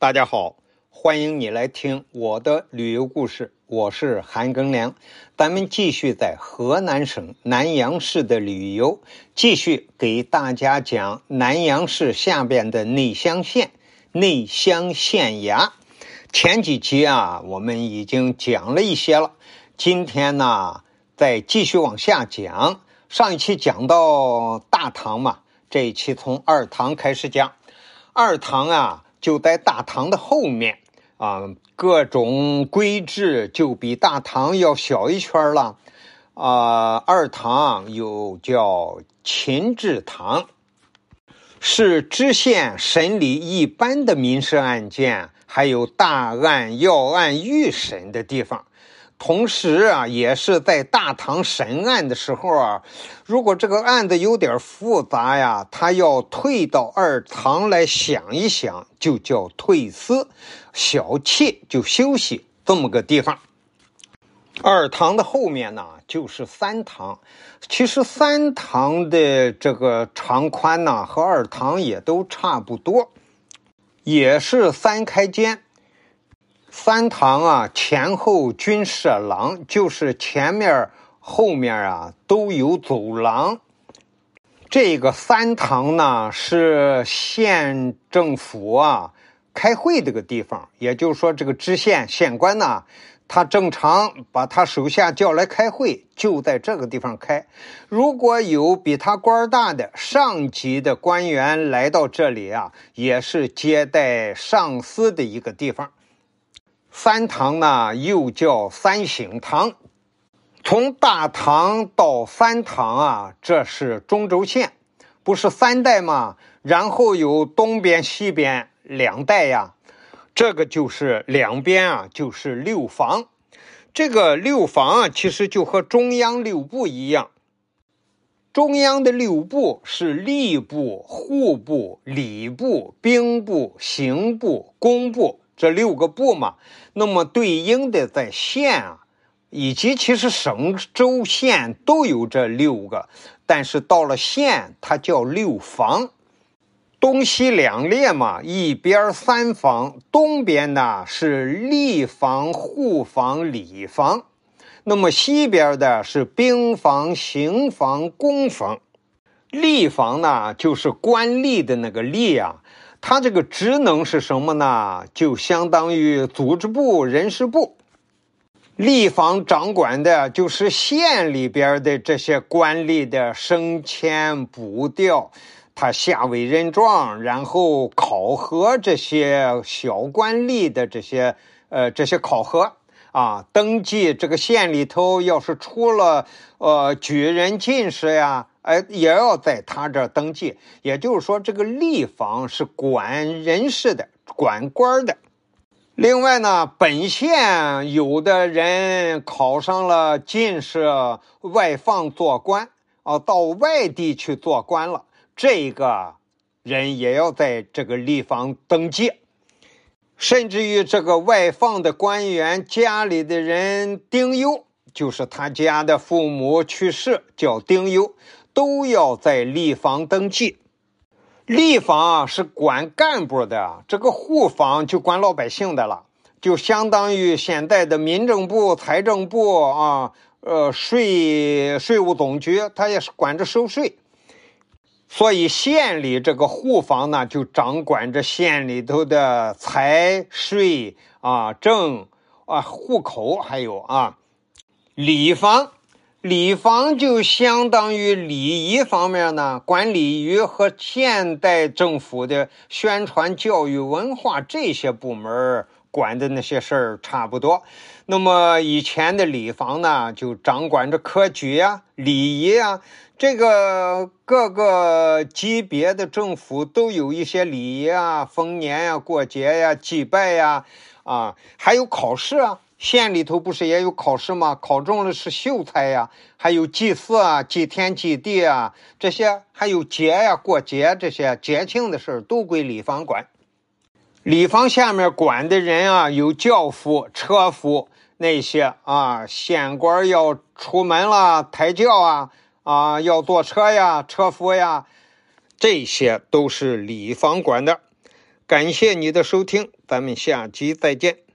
大家好，欢迎你来听我的旅游故事。我是韩庚良，咱们继续在河南省南阳市的旅游，继续给大家讲南阳市下边的内乡县内乡县衙。前几集啊，我们已经讲了一些了，今天呢，再继续往下讲。上一期讲到大唐嘛，这一期从二唐开始讲。二唐啊，就在大堂的后面啊，各种规制就比大堂要小一圈了。啊，二堂又叫秦制堂，是知县审理一般的民事案件，还有大案要案预审的地方。同时啊，也是在大唐审案的时候啊，如果这个案子有点复杂呀，他要退到二唐来想一想，就叫退司，小憩就休息这么个地方。二堂的后面呢，就是三堂。其实三堂的这个长宽呢，和二堂也都差不多，也是三开间。三堂啊，前后均设廊，就是前面、后面啊都有走廊。这个三堂呢，是县政府啊开会这个地方，也就是说，这个知县、县官呢，他正常把他手下叫来开会，就在这个地方开。如果有比他官大的上级的官员来到这里啊，也是接待上司的一个地方。三堂呢，又叫三省堂。从大唐到三堂啊，这是中轴线，不是三代吗？然后有东边、西边两代呀，这个就是两边啊，就是六房。这个六房啊，其实就和中央六部一样。中央的六部是吏部、户部、礼部、兵部、刑部、工部。这六个部嘛，那么对应的在县啊，以及其实省、州、县都有这六个，但是到了县，它叫六房，东西两列嘛，一边三房，东边呢是吏房、户房、礼房，那么西边的是兵房、刑房、工房，吏房呢就是官吏的那个吏啊。他这个职能是什么呢？就相当于组织部、人事部。吏房掌管的就是县里边的这些官吏的升迁、补调，他下委任状，然后考核这些小官吏的这些呃这些考核啊，登记这个县里头要是出了呃举人、进士呀。哎，也要在他这儿登记。也就是说，这个吏房是管人事的、管官的。另外呢，本县有的人考上了进士，外放做官，啊，到外地去做官了，这个人也要在这个吏房登记。甚至于这个外放的官员家里的人丁忧，就是他家的父母去世，叫丁忧。都要在吏房登记，吏房是管干部的，这个户房就管老百姓的了，就相当于现在的民政部、财政部啊，呃，税税务总局，它也是管着收税。所以县里这个户房呢，就掌管着县里头的财税啊、政啊、户口，还有啊，礼房。礼房就相当于礼仪方面呢，管理于和现代政府的宣传教育文化这些部门管的那些事儿差不多。那么以前的礼房呢，就掌管着科举呀、礼仪啊，这个各个级别的政府都有一些礼仪啊，丰年呀、过节呀、祭拜呀，啊，还有考试啊。县里头不是也有考试吗？考中了是秀才呀，还有祭祀啊、祭天祭地啊这些，还有节呀、过节这些节庆的事儿都归礼房管。礼房下面管的人啊，有轿夫、车夫那些啊，县官要出门了抬轿啊啊，要坐车呀、车夫呀，这些都是礼房管的。感谢你的收听，咱们下集再见。